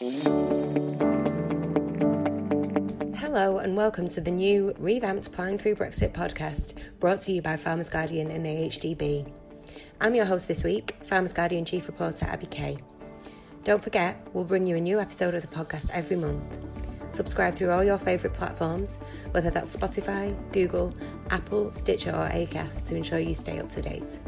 Hello, and welcome to the new revamped Ploughing Through Brexit podcast brought to you by Farmers Guardian and AHDB. I'm your host this week, Farmers Guardian Chief Reporter Abi Kay. Don't forget, we'll bring you a new episode of the podcast every month. Subscribe through all your favourite platforms, whether that's Spotify, Google, Apple, Stitcher, or Acast, to ensure you stay up to date.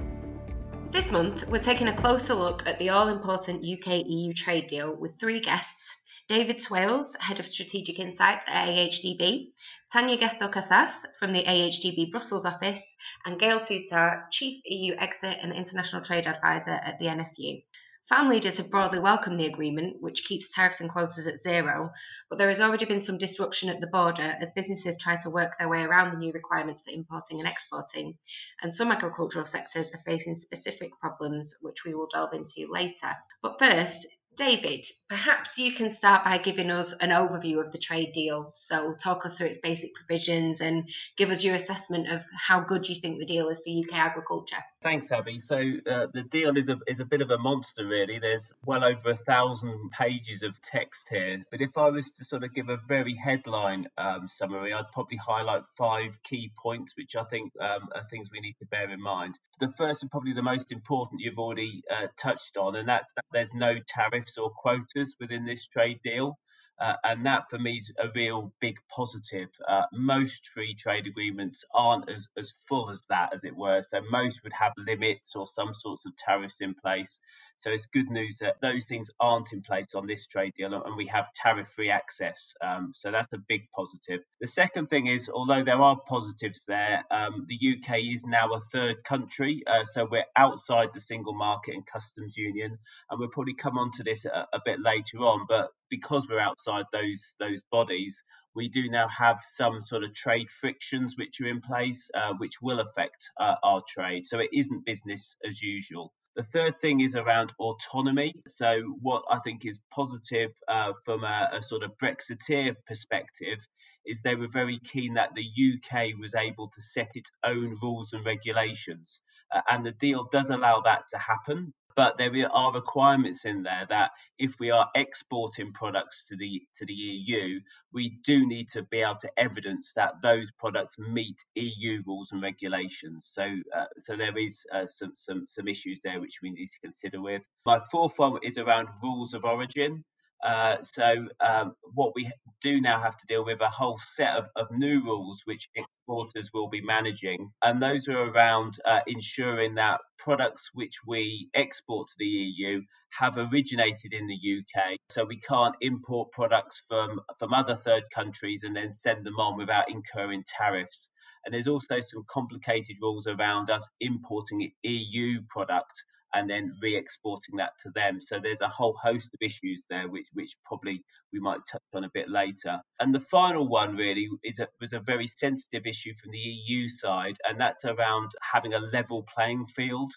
This month, we're taking a closer look at the all important UK EU trade deal with three guests David Swales, Head of Strategic Insights at AHDB, Tanya Gesto Casas from the AHDB Brussels office, and Gail Soutar, Chief EU Exit and International Trade Advisor at the NFU. Farm leaders have broadly welcomed the agreement, which keeps tariffs and quotas at zero, but there has already been some disruption at the border as businesses try to work their way around the new requirements for importing and exporting, and some agricultural sectors are facing specific problems, which we will delve into later. But first, David, perhaps you can start by giving us an overview of the trade deal. So, talk us through its basic provisions and give us your assessment of how good you think the deal is for UK agriculture. Thanks, Abi. So, uh, the deal is a, is a bit of a monster, really. There's well over a thousand pages of text here. But if I was to sort of give a very headline um, summary, I'd probably highlight five key points, which I think um, are things we need to bear in mind. The first and probably the most important you've already uh, touched on, and that's that there's no tariffs or quotas within this trade deal. Uh, and that for me is a real big positive. Uh, most free trade agreements aren't as, as full as that, as it were. So most would have limits or some sorts of tariffs in place. So it's good news that those things aren't in place on this trade deal and we have tariff free access. Um, so that's a big positive. The second thing is, although there are positives there, um, the UK is now a third country. Uh, so we're outside the single market and customs union. And we'll probably come on to this a, a bit later on. But because we're outside those those bodies, we do now have some sort of trade frictions which are in place, uh, which will affect uh, our trade. So it isn't business as usual. The third thing is around autonomy. So, what I think is positive uh, from a, a, sort of Brexiteer perspective is they were very keen that the UK was able to set its own rules and regulations. Uh, and the deal does allow that to happen but there are requirements in there that if we are exporting products to the to the EU, we do need to be able to evidence that those products meet EU rules and regulations. So uh, so there is uh, some some some issues there which we need to consider with. My fourth one is around rules of origin. Uh, so um, what we do now have to deal with a whole set of, of, new rules which exporters will be managing, and those are around uh, ensuring that products which we export to the EU have originated in the UK. So we can't import products from from other third countries and then send them on without incurring tariffs. And there's also some complicated rules around us importing EU product and then re-exporting that to them. So there's a whole host of issues there, which which probably we might touch on a bit later. And the final one really is a, was a very sensitive issue from the EU side, and that's around having a level playing field.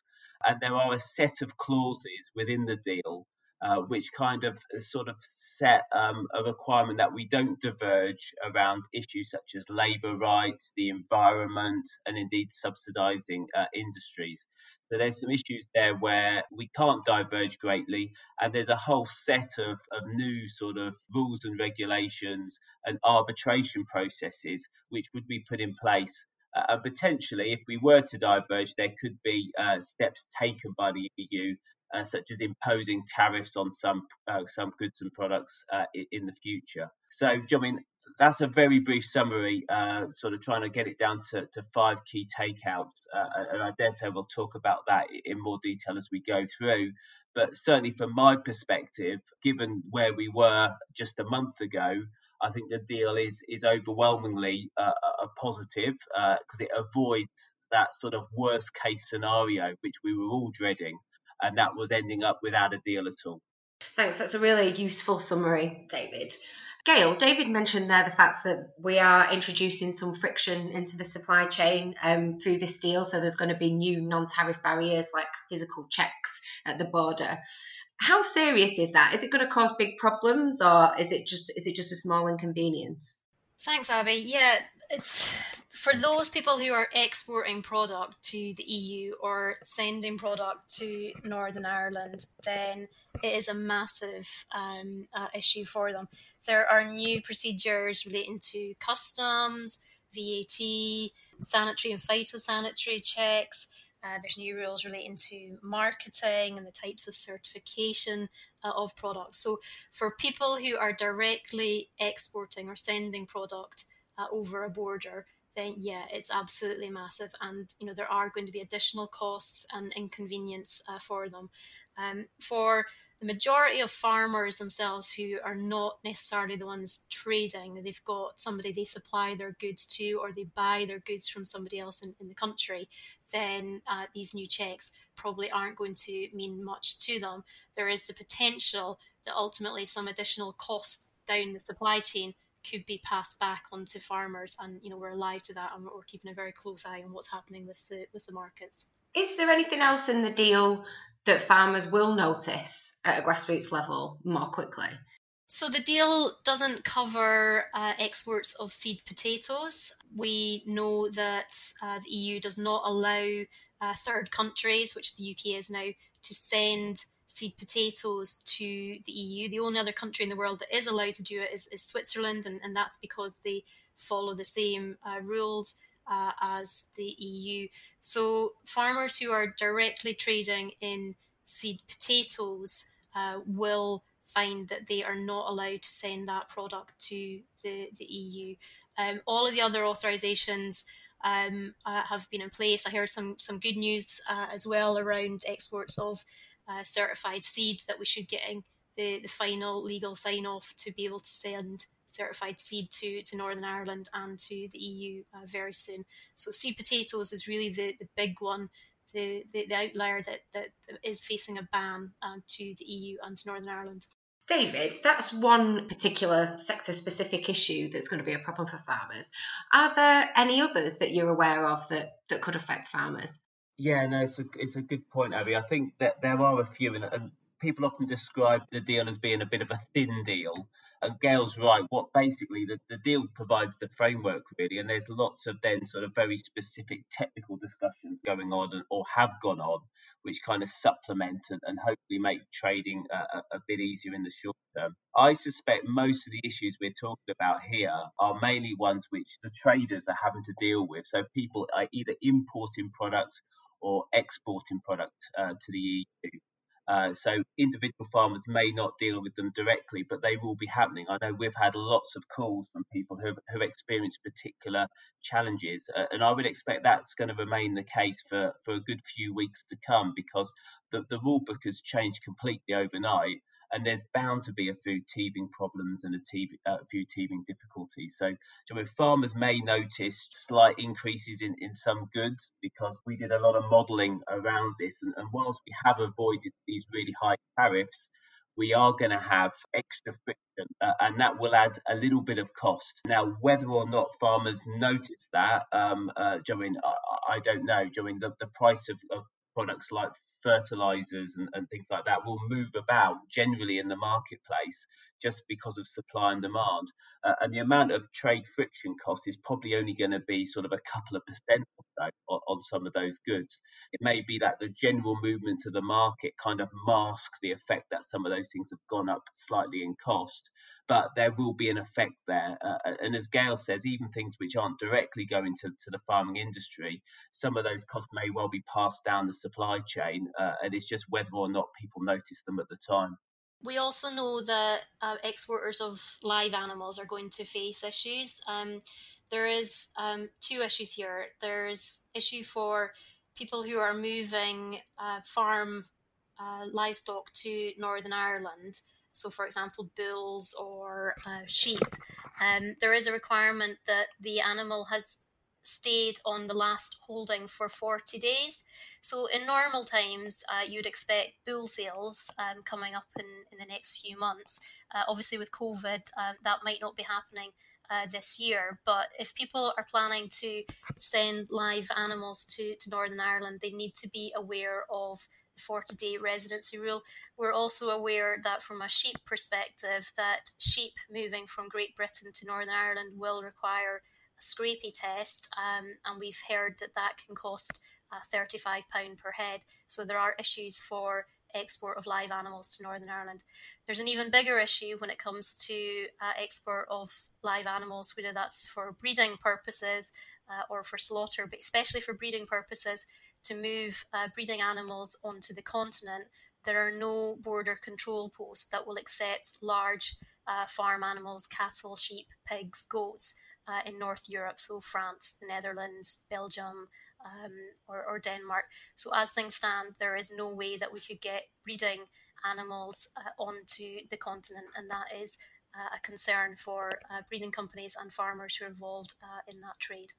And there are a set of clauses within the deal uh, which kind of uh, sort of set um, a requirement that we don't diverge around issues such as labour rights, the environment, and indeed subsidising uh, industries. So there's some issues there where we can't diverge greatly, and there's a whole set of, of new sort of rules and regulations and arbitration processes which would be put in place. Uh, potentially, if we were to diverge, there could be uh, steps taken by the EU, uh, such as imposing tariffs on some uh, some goods and products uh, in the future. So, I mean, that's a very brief summary, uh, sort of trying to get it down to, to five key takeouts. Uh, and I dare say we'll talk about that in more detail as we go through. But certainly, from my perspective, given where we were just a month ago, I think the deal is is overwhelmingly uh, a positive because it avoids that sort of worst case scenario which we were all dreading, and that was ending up without a deal at all. Thanks. That's a really useful summary, David. Gail, David mentioned there the fact that we are introducing some friction into the supply chain um, through this deal. So there's going to be new non tariff barriers like physical checks at the border. How serious is that? Is it going to cause big problems or is it just is it just a small inconvenience? Thanks, Abi. Yeah, it's for those people who are exporting product to the EU or sending product to Northern Ireland, then it is a massive um, uh, issue for them. There are new procedures relating to customs, VAT, sanitary and phytosanitary checks. Uh, there's new rules relating to marketing and the types of certification uh, of products. So, for people who are directly exporting or sending product uh, over a border, then yeah, it's absolutely massive, and you know there are going to be additional costs and inconvenience uh, for them. Um, for the majority of farmers themselves who are not necessarily the ones trading, they've got somebody they supply their goods to or they buy their goods from somebody else in, in the country, then uh, these new checks probably aren't going to mean much to them. There is the potential that ultimately some additional cost down the supply chain could be passed back onto farmers and you know we're alive to that and we're keeping a very close eye on what's happening with the with the markets is there anything else in the deal that farmers will notice at a grassroots level more quickly so the deal doesn't cover uh, exports of seed potatoes. We know that uh, the EU does not allow uh, third countries, which the UK is now, to send seed potatoes to the EU. The only other country in the world that is allowed to do it is, is Switzerland, and, and, that's because they follow the same uh, rules uh, as the EU. So, farmers who are directly trading in seed potatoes uh, will find that they are not allowed to send that product to the, the EU. Um, all of the other authorizations um, uh, have been in place. I heard some some good news uh, as well around exports of uh, certified seed that we should getting the, the final legal sign off to be able to send certified seed to, to Northern Ireland and to the EU uh, very soon. So seed potatoes is really the, the big one, the, the, the outlier that, that is facing a ban um, to the EU and to Northern Ireland. David, that's one particular sector specific issue that's going to be a problem for farmers. Are there any others that you're aware of that, that could affect farmers? Yeah, no, it's a it's a good point, Abi. I think that there are a few, and, and people often describe the deal as being a bit of a thin deal. And Gail's right. What basically the, the deal provides the framework really, and there's lots of then sort of very specific technical discussions going on and, or have gone on, which kind of supplement and, and hopefully make trading a, a, bit easier in the short term. I suspect most of the issues we're talking about here are mainly ones which the traders are having to deal with. So people are either importing product or exporting product uh, to the EU. Uh, so individual farmers may not deal with them directly, but they will be happening. I know we've had lots of calls from people who have, experienced particular challenges, uh, and I would expect that's going to remain the case for, for a good few weeks to come because the, the rule book has changed completely overnight and there's bound to be a few teething problems and a, uh, a few teething difficulties. So, so farmers may notice slight increases in, in some goods because we did a lot of modelling around this, and, and whilst we have avoided these really high tariffs, we are going to have extra friction, uh, and that will add a little bit of cost. Now, whether or not farmers notice that, um, uh, I, I, don't know. Joanne, the, the price of, of products like fertilizers and, and things like that will move about generally in the marketplace just because of supply and demand. Uh, and the amount of trade friction cost is probably only going to be sort of a couple of percent on, on some of those goods. It may be that the general movements of the market kind of mask the effect that some of those things have gone up slightly in cost but there will be an effect there. Uh, uh, and as Gail says, even things which aren't directly going to, to the farming industry, some of those costs may well be passed down the supply chain, uh, and it's just whether or not people notice them at the time. We also know that uh, exporters of live animals are going to face issues. Um, there is um, two issues here. There's issue for people who are moving uh, farm uh, livestock to Northern Ireland so for example bulls or uh, sheep um, there is a requirement that the animal has stayed on the last holding for 40 days so in normal times uh, you'd expect bull sales um, coming up in, in the next few months uh, obviously with covid um, that might not be happening uh, this year. But if people are planning to send live animals to, to Northern Ireland, they need to be aware of the 40 day residency rule. We're also aware that from a sheep perspective, that sheep moving from Great Britain to Northern Ireland will require a scrapie test, um, and we've heard that that can cost uh, £35 per head. So there are issues for export of live animals to Northern Ireland. There's an even bigger issue when it comes to uh, export of live animals, whether that's for breeding purposes uh, or for slaughter, but especially for breeding purposes, to move uh, breeding animals onto the continent. There are no border control posts that will accept large uh, farm animals, cattle, sheep, pigs, goats uh, in North Europe, so France, the Netherlands, Belgium, um, or, or, Denmark. So, as things stand, there is no way that we could get breeding animals uh, onto the continent, and that is uh, a concern for uh, breeding companies and farmers who are involved uh, in that trade.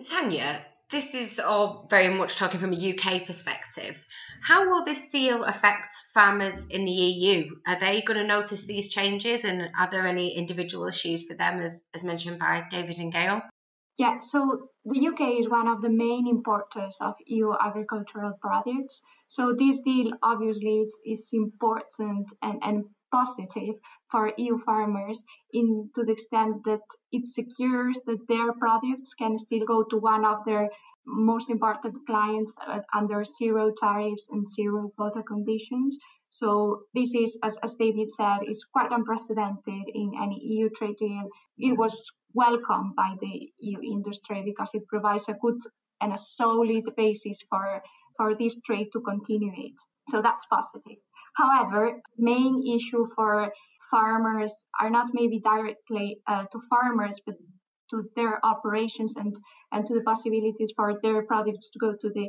Tanya, this is all very much talking from a UK perspective. How will this deal affect farmers in the EU? Are they going to notice these changes, and are there any individual issues for them, as, as mentioned by David and Gail? Yeah, so the UK is one of the main importers of EU agricultural products. So this deal obviously is, is important and, and positive for EU farmers in to the extent that it secures that their products can still go to one of their most important clients uh, under zero tariffs and zero quota conditions. So this is, as, as David said, is quite unprecedented in any EU trade deal. It was welcomed by the EU industry because it provides a good and a solid basis for, for this trade to continue it. So that's positive. However, main issue for farmers are not maybe directly uh, to farmers, but to their operations and, and to the possibilities for their products to go to the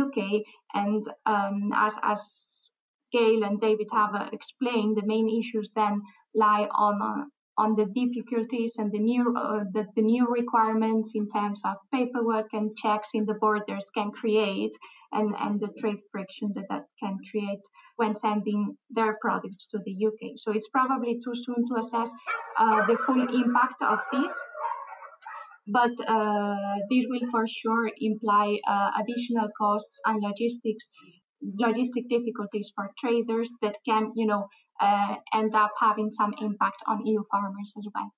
UK. And um, as, as Gail and David have uh, explained, the main issues then lie on uh, on the difficulties and the new uh, the, new requirements in terms of paperwork and checks in the borders can create and, and the trade friction that that can create when sending their products to the UK. So it's probably too soon to assess uh, the full impact of this. But uh, this will for sure imply uh, additional costs and logistics logistic difficulties for traders that can, you know, uh, end up having some impact on EU farmers as well.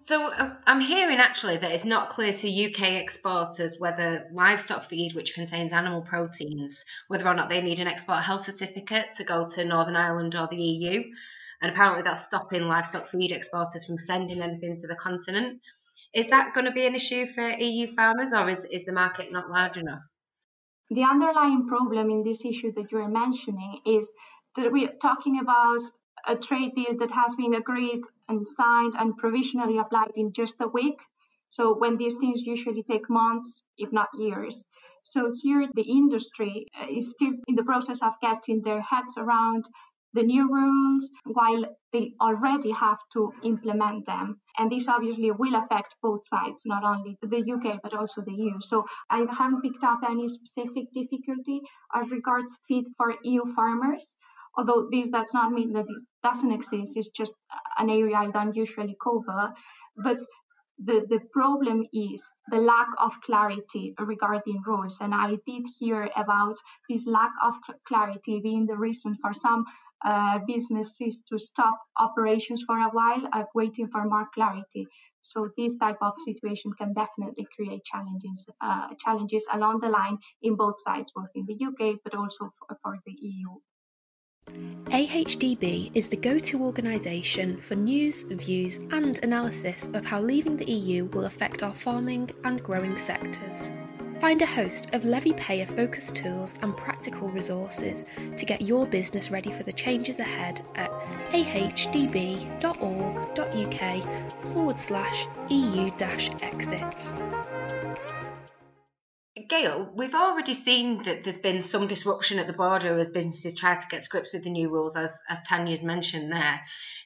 So uh, I'm hearing actually that it's not clear to UK exporters whether livestock feed, which contains animal proteins, whether or not they need an export health certificate to go to Northern Ireland or the EU. And apparently that's stopping livestock feed exporters from sending anything to the continent. Is that going to be an issue for EU farmers or is, is the market not large enough? The underlying problem in this issue that you're mentioning is that we're talking about a trade deal that has been agreed and signed and provisionally applied in just a week. So when these things usually take months, if not years. So here the industry uh, is still in the process of getting their heads around the new rules while they already have to implement them. And this obviously will affect both sides, not only the UK, but also the EU. So I haven't picked up any specific difficulty as regards feed for EU farmers. Although this does not mean that it doesn't exist, it's just an area I don't usually cover. But the, the problem is the lack of clarity regarding rules. And I did hear about this lack of clarity being the reason for some uh, businesses to stop operations for a while, uh, waiting for more clarity. So this type of situation can definitely create challenges, uh, challenges along the line in both sides, both in the UK but also for, for the EU. AHDB is the go to organisation for news, views, and analysis of how leaving the EU will affect our farming and growing sectors. Find a host of levy payer focused tools and practical resources to get your business ready for the changes ahead at ahdb.org.uk forward slash EU exit. We've already seen that there's been some disruption at the border as businesses try to get to grips with the new rules, as, as Tanya's mentioned there.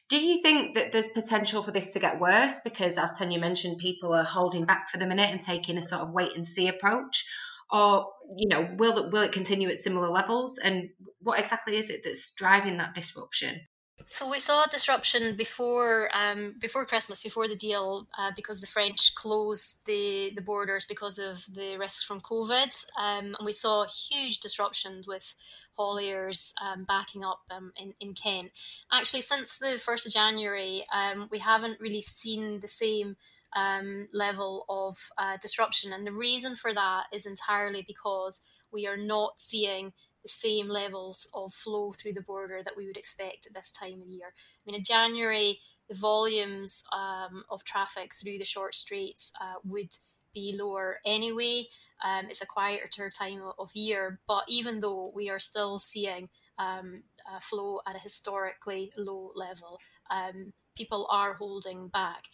Do you think that there's potential for this to get worse? Because, as Tanya mentioned, people are holding back for the minute and taking a sort of wait and see approach. Or, you know, will will it continue at similar levels? And what exactly is it that's driving that disruption? So we saw disruption before um, before Christmas, before the deal, uh, because the French closed the, the borders because of the risks from COVID, um, and we saw huge disruptions with hauliers um, backing up um, in in Kent. Actually, since the first of January, um, we haven't really seen the same um, level of uh, disruption. And the reason for that is entirely because we are not seeing the same levels of flow through the border that we would expect at this time of year. I mean, in January, the volumes um, of traffic through the short straits uh, would be lower anyway. Um, it's a quieter time of year, but even though we are still seeing um, flow at a historically low level, um, people are holding back.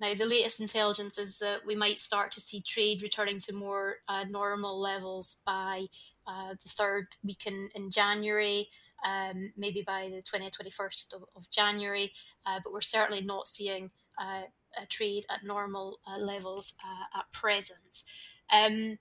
Now, the latest intelligence is that we might start to see trade returning to more uh, normal levels by uh, the third week in, in January, um, maybe by the 20th, 21st of, of January, uh, but we're certainly not seeing uh, trade at normal uh, levels uh, at present. Um,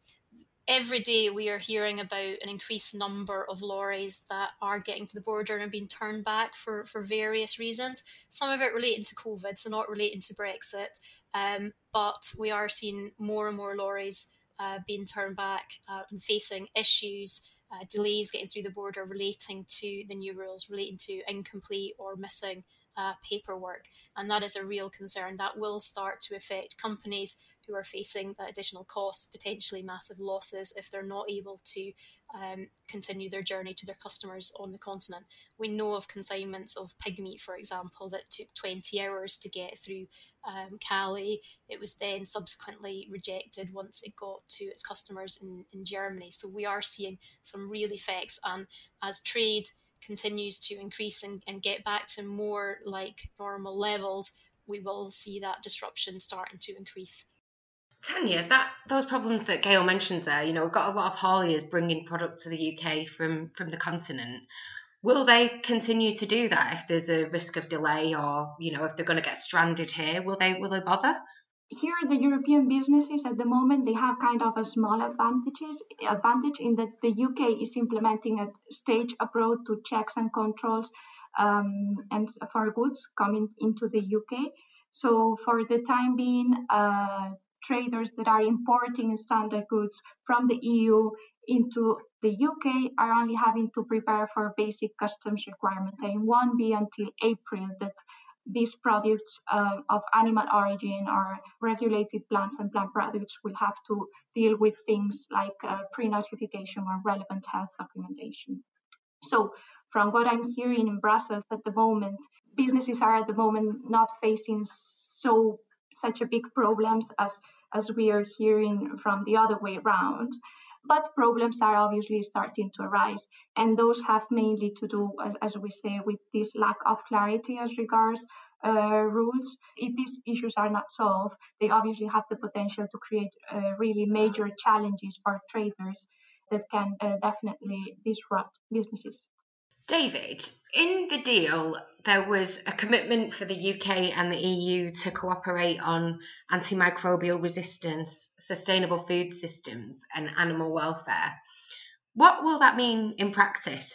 every day we are hearing about an increased number of lorries that are getting to the border and being turned back for, for various reasons. Some of it relating to COVID, so not relating to Brexit. Um, but we are seeing more and more lorries uh, being turned back uh, and facing issues, uh, delays getting through the border relating to the new rules, relating to incomplete or missing uh, paperwork. And that is a real concern. That will start to affect companies who are facing that additional costs, potentially massive losses if they're not able to um, continue their journey to their customers on the continent. We know of consignments of pig meat, for example, that took 20 hours to get through um, Calais. It was then subsequently rejected once it got to its customers in, in Germany. So we are seeing some real effects. And as trade continues to increase and, and get back to more like normal levels, we will see that disruption starting to increase. Tanya, that those problems that Gail mentioned there, you know, we've got a lot of hauliers bringing product to the UK from from the continent. Will they continue to do that if there's a risk of delay, or you know, if they're going to get stranded here? Will they will they bother? Here, the European businesses at the moment they have kind of a small advantages advantage in that the UK is implementing a stage approach to checks and controls um, and for goods coming into the UK. So for the time being, uh, traders that are importing standard goods from the EU into the UK are only having to prepare for basic customs requirements. And it won't be until April that these products uh, of animal origin or regulated plants and plant products will have to deal with things like uh, pre-notification or relevant health documentation. So from what I'm hearing in Brussels at the moment, businesses are at the moment not facing so such a big problems as as we are hearing from the other way around. But problems are obviously starting to arise and those have mainly to do as we say with this lack of clarity as regards uh, rules. If these issues are not solved they obviously have the potential to create uh, really major challenges for traders that can uh, definitely disrupt businesses David, in the deal, there was a commitment for the UK and the EU to cooperate on antimicrobial resistance, sustainable food systems, and animal welfare. What will that mean in practice?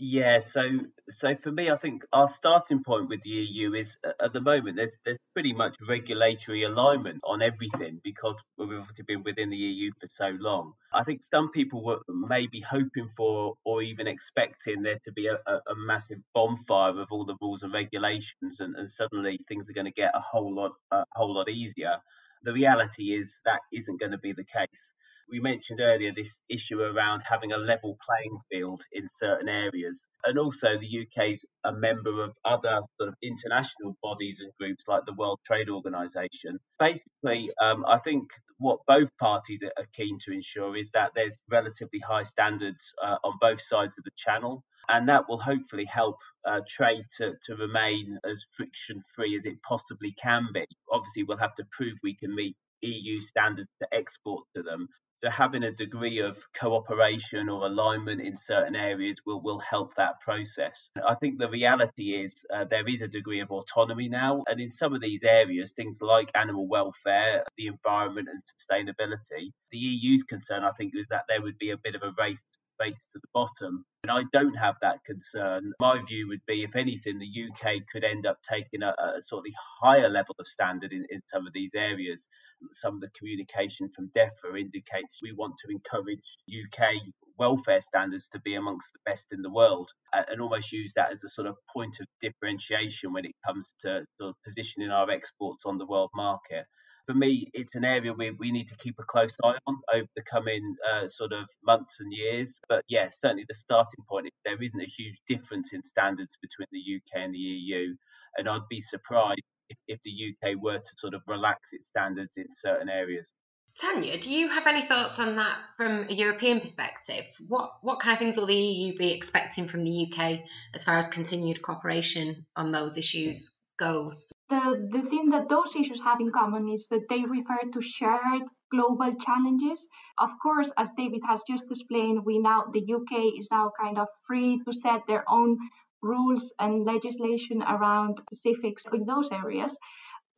Yeah, so so for me, I think our starting point with the EU is at the moment there's there's pretty much regulatory alignment on everything because we've obviously been within the EU for so long. I think some people were maybe hoping for or even expecting there to be a, a, massive bonfire of all the rules and regulations, and, and suddenly things are going to get a whole lot a whole lot easier. The reality is that isn't going to be the case we mentioned earlier this issue around having a level playing field in certain areas. And also, the UK is a member of other sort of international bodies and groups like the World Trade Organization. Basically, um, I think what both parties are keen to ensure is that there's relatively high standards uh, on both sides of the channel. And that will hopefully help uh, trade to, to remain as friction free as it possibly can be. Obviously, we'll have to prove we can meet EU standards to export to them. So having a degree of cooperation or alignment in certain areas will, will help that process. I think the reality is uh, there is a degree of autonomy now. And in some of these areas, things like animal welfare, the environment and sustainability, the EU's concern, I think, is that there would be a bit of a race race to the bottom. And I don't have that concern. My view would be, if anything, the UK could end up taking a, a sort of higher level of standard in, in some of these areas. Some of the communication from DEFRA indicates we want to encourage UK welfare standards to be amongst the best in the world and almost use that as a sort of point of differentiation when it comes to sort of positioning our exports on the world market. For me, it's an area we, we need to keep a close eye on over the coming uh, sort of months and years. But yeah, certainly the starting point, is there isn't a huge difference in standards between the UK and the EU. And I'd be surprised if, if the UK were to sort of relax its standards in certain areas. Tanya, do you have any thoughts on that from a European perspective? What what kind of things will the EU be expecting from the UK as far as continued cooperation on those issues goes? The, the thing that those issues have in common is that they refer to shared global challenges. Of course, as David has just explained, we now the UK is now kind of free to set their own rules and legislation around specifics in those areas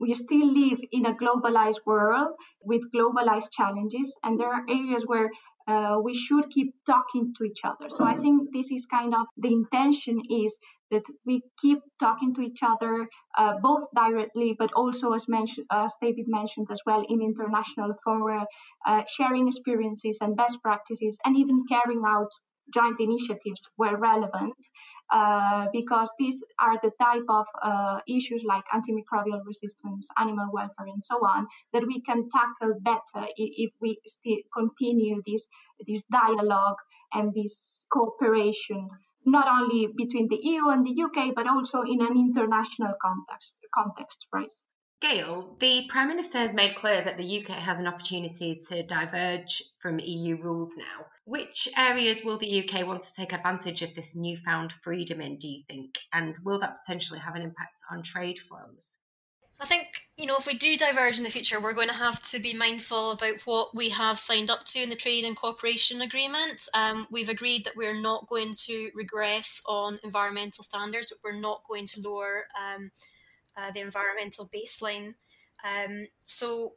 we still live in a globalized world with globalized challenges, and there are areas where uh, we should keep talking to each other. So I think this is kind of the intention is that we keep talking to each other, uh, both directly, but also as mentioned, as David mentioned as well, in international fora, uh, sharing experiences and best practices, and even carrying out joint initiatives were relevant. Uh, because these are the type of uh, issues like antimicrobial resistance, animal welfare, and so on that we can tackle better if we still continue this this dialogue and this cooperation, not only between the EU and the UK, but also in an international context. Context, right? Gail, the Prime Minister has made clear that the UK has an opportunity to diverge from EU rules now. Which areas will the UK want to take advantage of this newfound freedom in, do you think? And will that potentially have an impact on trade flows? I think, you know, if we do diverge in the future, we're going to have to be mindful about what we have signed up to in the Trade and Cooperation Agreement. Um, we've agreed that we're not going to regress on environmental standards, but we're not going to lower um, uh, the environmental baseline. Um, so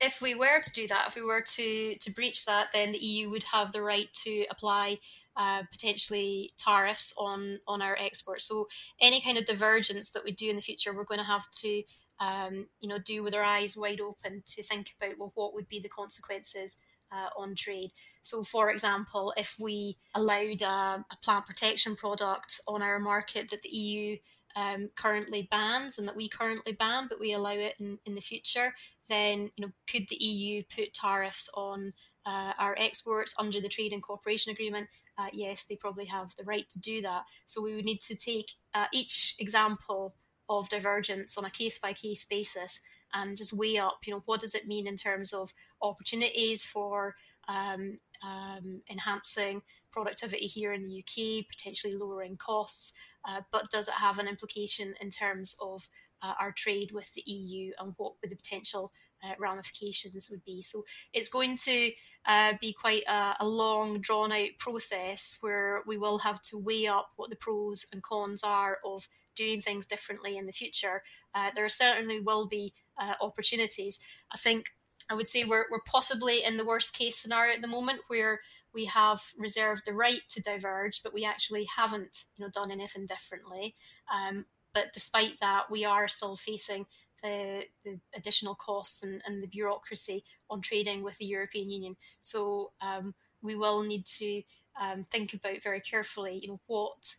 if we were to do that, if we were to to breach that, then the EU would have the right to apply uh, potentially tariffs on on our exports. So any kind of divergence that we do in the future, we're going to have to um, you know do with our eyes wide open to think about well what would be the consequences. Uh, on trade. So, for example, if we allowed a, a plant protection product on our market that the EU um, currently bans and that we currently ban, but we allow it in, in the future, then you know could the EU put tariffs on uh, our exports under the Trade and Cooperation Agreement? Uh, yes, they probably have the right to do that. So we would need to take uh, each example of divergence on a case by case basis and just weigh up, you know, what does it mean in terms of opportunities for um, um, enhancing productivity here in the UK, potentially lowering costs, uh, but does it have an implication in terms of uh, our trade with the EU and what would the potential uh, ramifications would be? So it's going to uh, be quite a, a, long, drawn out process where we will have to weigh up what the pros and cons are of doing things differently in the future. Uh, there certainly will be uh, opportunities. I think I would say we're, we're possibly in the worst case scenario at the moment where we have reserved the right to diverge, but we actually haven't you know, done anything differently. Um, but despite that, we are still facing the, the additional costs and, and, the bureaucracy on trading with the European Union. So um, we will need to um, think about very carefully, you know, what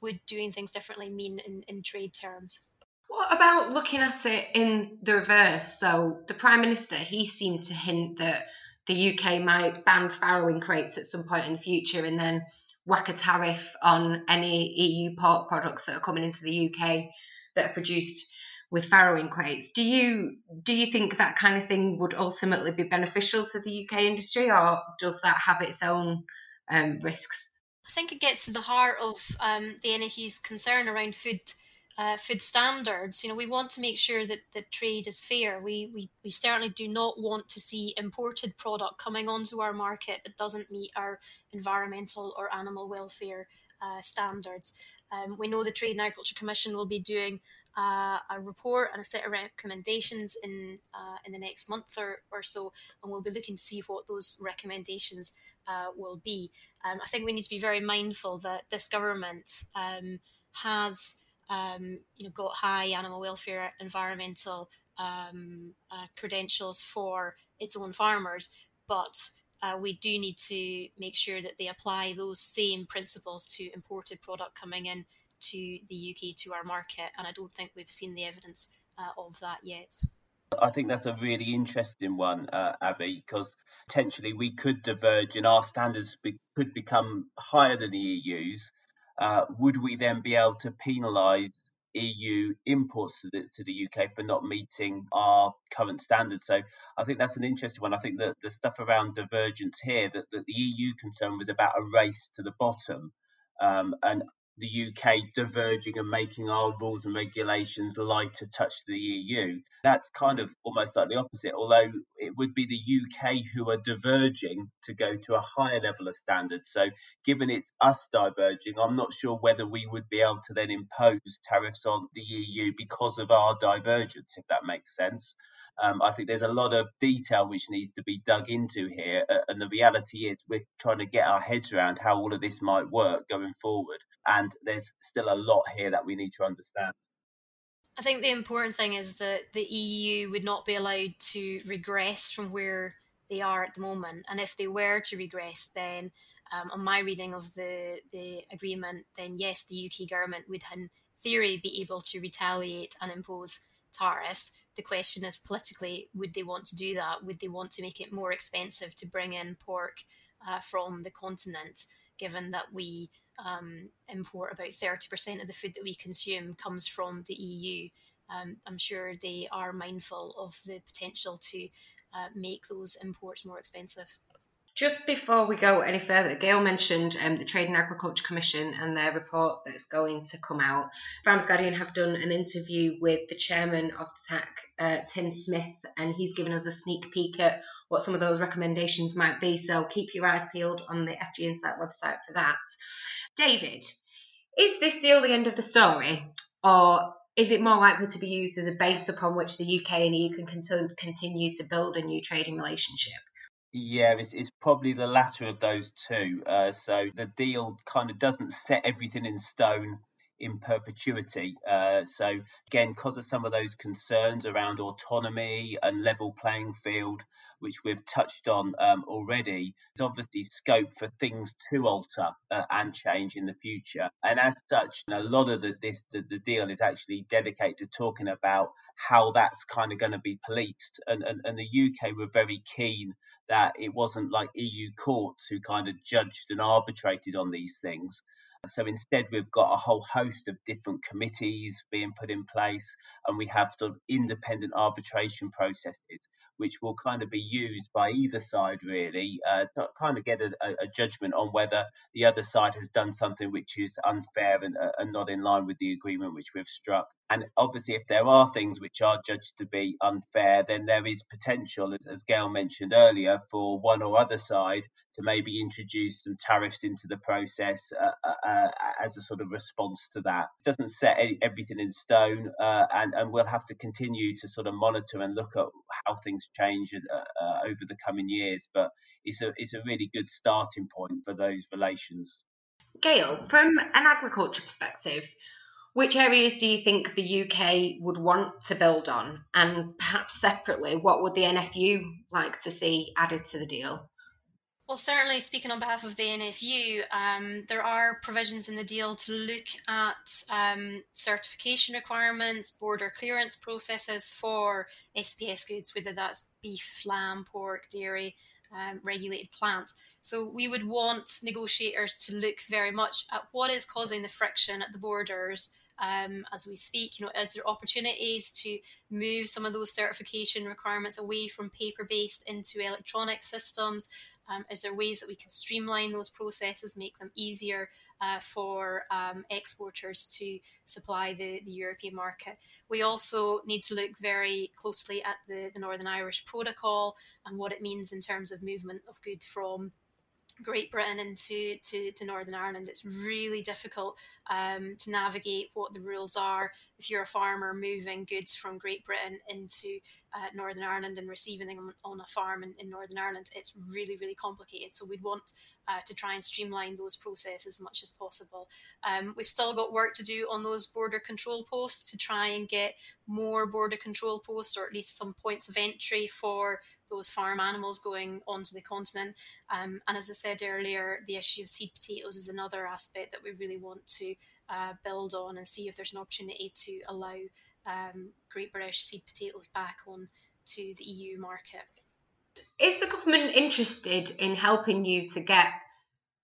would doing things differently mean in, in trade terms. What about looking at it in the reverse? So the Prime Minister, he seemed to hint that the UK might ban farrowing crates at some point in the future and then whack a tariff on any EU pork products that are coming into the UK that are produced with farrowing crates. Do you do you think that kind of thing would ultimately be beneficial to the UK industry, or does that have its own um, risks? I think it gets to the heart of um, the NFU's concern around food uh, food standards. You know, we want to make sure that the trade is fair. We, we we certainly do not want to see imported product coming onto our market that doesn't meet our environmental or animal welfare uh, standards. Um, we know the Trade and Agriculture Commission will be doing uh, a report and a set of recommendations in uh, in the next month or, or so, and we'll be looking to see what those recommendations uh, will be. Um, I think we need to be very mindful that this government um, has um, you know, got high animal welfare, environmental um, uh, credentials for its own farmers, but uh, we do need to make sure that they apply those same principles to imported product coming in to the UK to our market, and I don't think we've seen the evidence uh, of that yet. I think that's a really interesting one, uh, Abi, because potentially we could diverge and our standards be- could become higher than the EU's. Uh, would we then be able to penalise EU imports to the, to the UK for not meeting our current standards. So I think that's an interesting one. I think that the stuff around divergence here, that, that the EU concern was about a race to the bottom. Um, and the UK diverging and making our rules and regulations lighter touch the EU. That's kind of almost like the opposite, although it would be the UK who are diverging to go to a higher level of standards. So, given it's us diverging, I'm not sure whether we would be able to then impose tariffs on the EU because of our divergence, if that makes sense. Um, I think there's a lot of detail which needs to be dug into here. And the reality is, we're trying to get our heads around how all of this might work going forward. And there's still a lot here that we need to understand. I think the important thing is that the EU would not be allowed to regress from where they are at the moment. And if they were to regress, then um, on my reading of the, the agreement, then yes, the UK government would, in theory, be able to retaliate and impose tariffs. The question is politically, would they want to do that? Would they want to make it more expensive to bring in pork uh, from the continent, given that we um, import about 30% of the food that we consume comes from the EU? Um, I'm sure they are mindful of the potential to uh, make those imports more expensive. Just before we go any further, Gail mentioned um, the Trade and Agriculture Commission and their report that's going to come out. Farmers Guardian have done an interview with the chairman of the TAC, uh, Tim Smith, and he's given us a sneak peek at what some of those recommendations might be. So keep your eyes peeled on the FG Insight website for that. David, is this deal the end of the story, or is it more likely to be used as a base upon which the UK and EU can continue to build a new trading relationship? Yeah, it's, it's probably the latter of those two. Uh, so the deal kind of doesn't set everything in stone in perpetuity. Uh, so again, because of some of those concerns around autonomy and level playing field, which we've touched on um, already, there's obviously scope for things to alter uh, and change in the future. And as such, a lot of the, this the, the deal is actually dedicated to talking about how that's kind of going to be policed. And, and, and the UK were very keen that it wasn't like EU courts who kind of judged and arbitrated on these things. So instead, we've got a whole host of different committees being put in place, and we have sort of independent arbitration processes, which will kind of be used by either side, really, uh, to kind of get a, a, judgment on whether the other side has done something which is unfair and, uh, and not in line with the agreement which we've struck. And obviously, if there are things which are judged to be unfair, then there is potential, as, as Gail mentioned earlier, for one or other side to maybe introduce some tariffs into the process uh, uh, uh as a sort of response to that. It doesn't set any, everything in stone, uh, and, and we'll have to continue to sort of monitor and look at how things change uh, uh, over the coming years. But it's a, it's a really good starting point for those relations. Gail, from an agriculture perspective, which areas do you think the UK would want to build on? And perhaps separately, what would the NFU like to see added to the deal? Well, certainly, speaking on behalf of the NFU, um, there are provisions in the deal to look at um, certification requirements, border clearance processes for SPS goods, whether that's beef, lamb, pork, dairy, um, regulated plants. So we would want negotiators to look very much at what is causing the friction at the borders um, as we speak. You know, is there opportunities to move some of those certification requirements away from paper-based into electronic systems? Um, is there ways that we can streamline those processes, make them easier uh, for um, exporters to supply the, the European market? We also need to look very closely at the, the Northern Irish Protocol and what it means in terms of movement of goods from Great Britain into to, to Northern Ireland. It's really difficult um, to navigate what the rules are if you're a farmer moving goods from Great Britain into uh, Northern Ireland and receiving them on a farm in, in, Northern Ireland. It's really, really complicated. So we'd want uh, to try and streamline those processes as much as possible. Um, we've still got work to do on those border control posts to try and get more border control posts or at least some points of entry for those farm animals going onto the continent. Um, and as I said earlier, the issue of seed potatoes is another aspect that we really want to uh, build on and see if there's an opportunity to allow um, Great British seed potatoes back on to the EU market. Is the government interested in helping you to get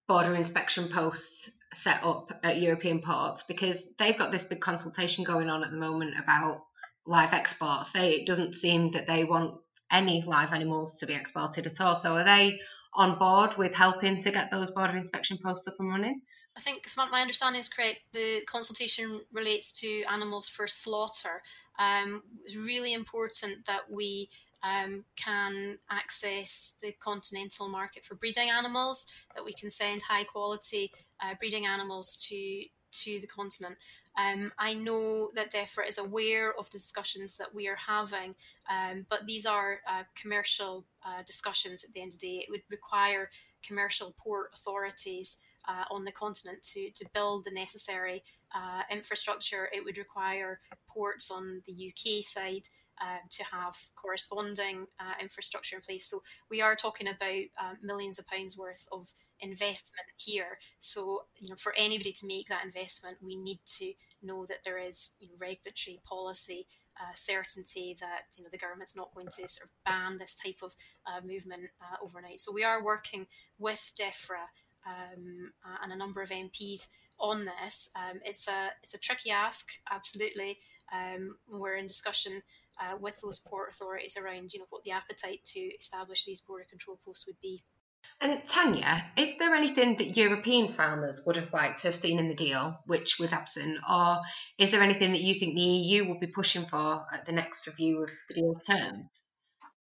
border inspection posts set up at European ports because they've got this big consultation going on at the moment about live exports. They it doesn't seem that they want any live animals to be exported at all. So are they on board with helping to get those border inspection posts up and running? I think, if my understanding is correct, the consultation relates to animals for slaughter. Um, it's really important that we um, can access the continental market for breeding animals, that we can send high quality uh, breeding animals to to the continent. Um, I know that DEFRA is aware of discussions that we are having, um, but these are uh, commercial uh, discussions at the end of the day. It would require commercial port authorities uh, on the continent to, to build the necessary uh, infrastructure. It would require ports on the UK side. Um, to have corresponding uh, infrastructure in place. So we are talking about uh, millions of pounds worth of investment here. So you know, for anybody to make that investment, we need to know that there is you know, regulatory policy uh, certainty that you know the government's not going to sort of ban this type of uh, movement uh, overnight. So we are working with DEFRA um, and a number of MPs on this. Um, it's a it's a tricky ask, absolutely. Um, we're in discussion uh, with those port authorities around you know what the appetite to establish these border control posts would be. And Tanya, is there anything that European farmers would have liked to have seen in the deal which was absent, or is there anything that you think the EU will be pushing for at the next review of the deal's terms?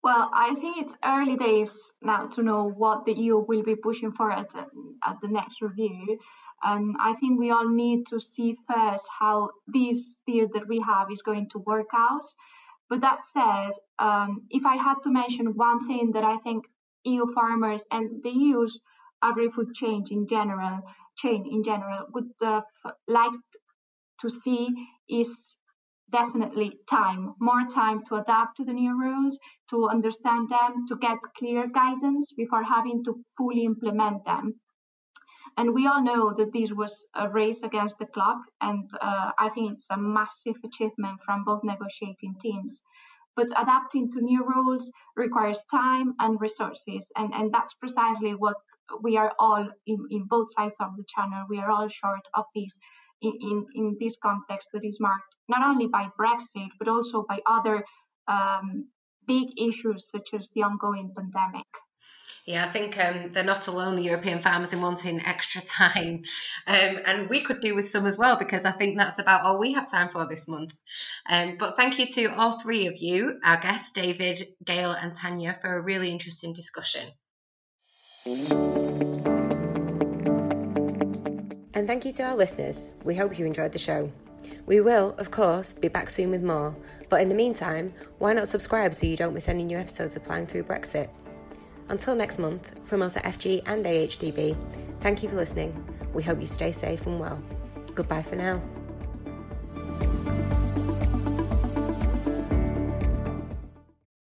Well, I think it's early days now to know what the EU will be pushing for at, at the next review. And I think we all need to see first how this deal that we have is going to work out. But that said, um, if I had to mention one thing that I think EU farmers and the EU's agri-food chain in general, chain in general, would uh, like to see is definitely time, more time to adapt to the new rules, to understand them, to get clear guidance before having to fully implement them. And we all know that this was a race against the clock, and uh, I think it's a massive achievement from both negotiating teams. But adapting to new rules requires time and resources, and, and that's precisely what we are all in, in both sides of the channel. We are all short of this in, in, in this context that is marked not only by Brexit, but also by other um, big issues such as the ongoing pandemic. Yeah, I think um, they're not alone, the European farmers, in wanting extra time. Um, and we could do with some as well, because I think that's about all we have time for this month. Um, but thank you to all three of you, our guests, David, Gail, and Tanya, for a really interesting discussion. And thank you to our listeners. We hope you enjoyed the show. We will, of course, be back soon with more, but in the meantime, why not subscribe so you don't miss any new episodes of Ploughing Through Brexit? Until next month, from us at FG and AHDB, thank you for listening. We hope you stay safe and well. Goodbye for now.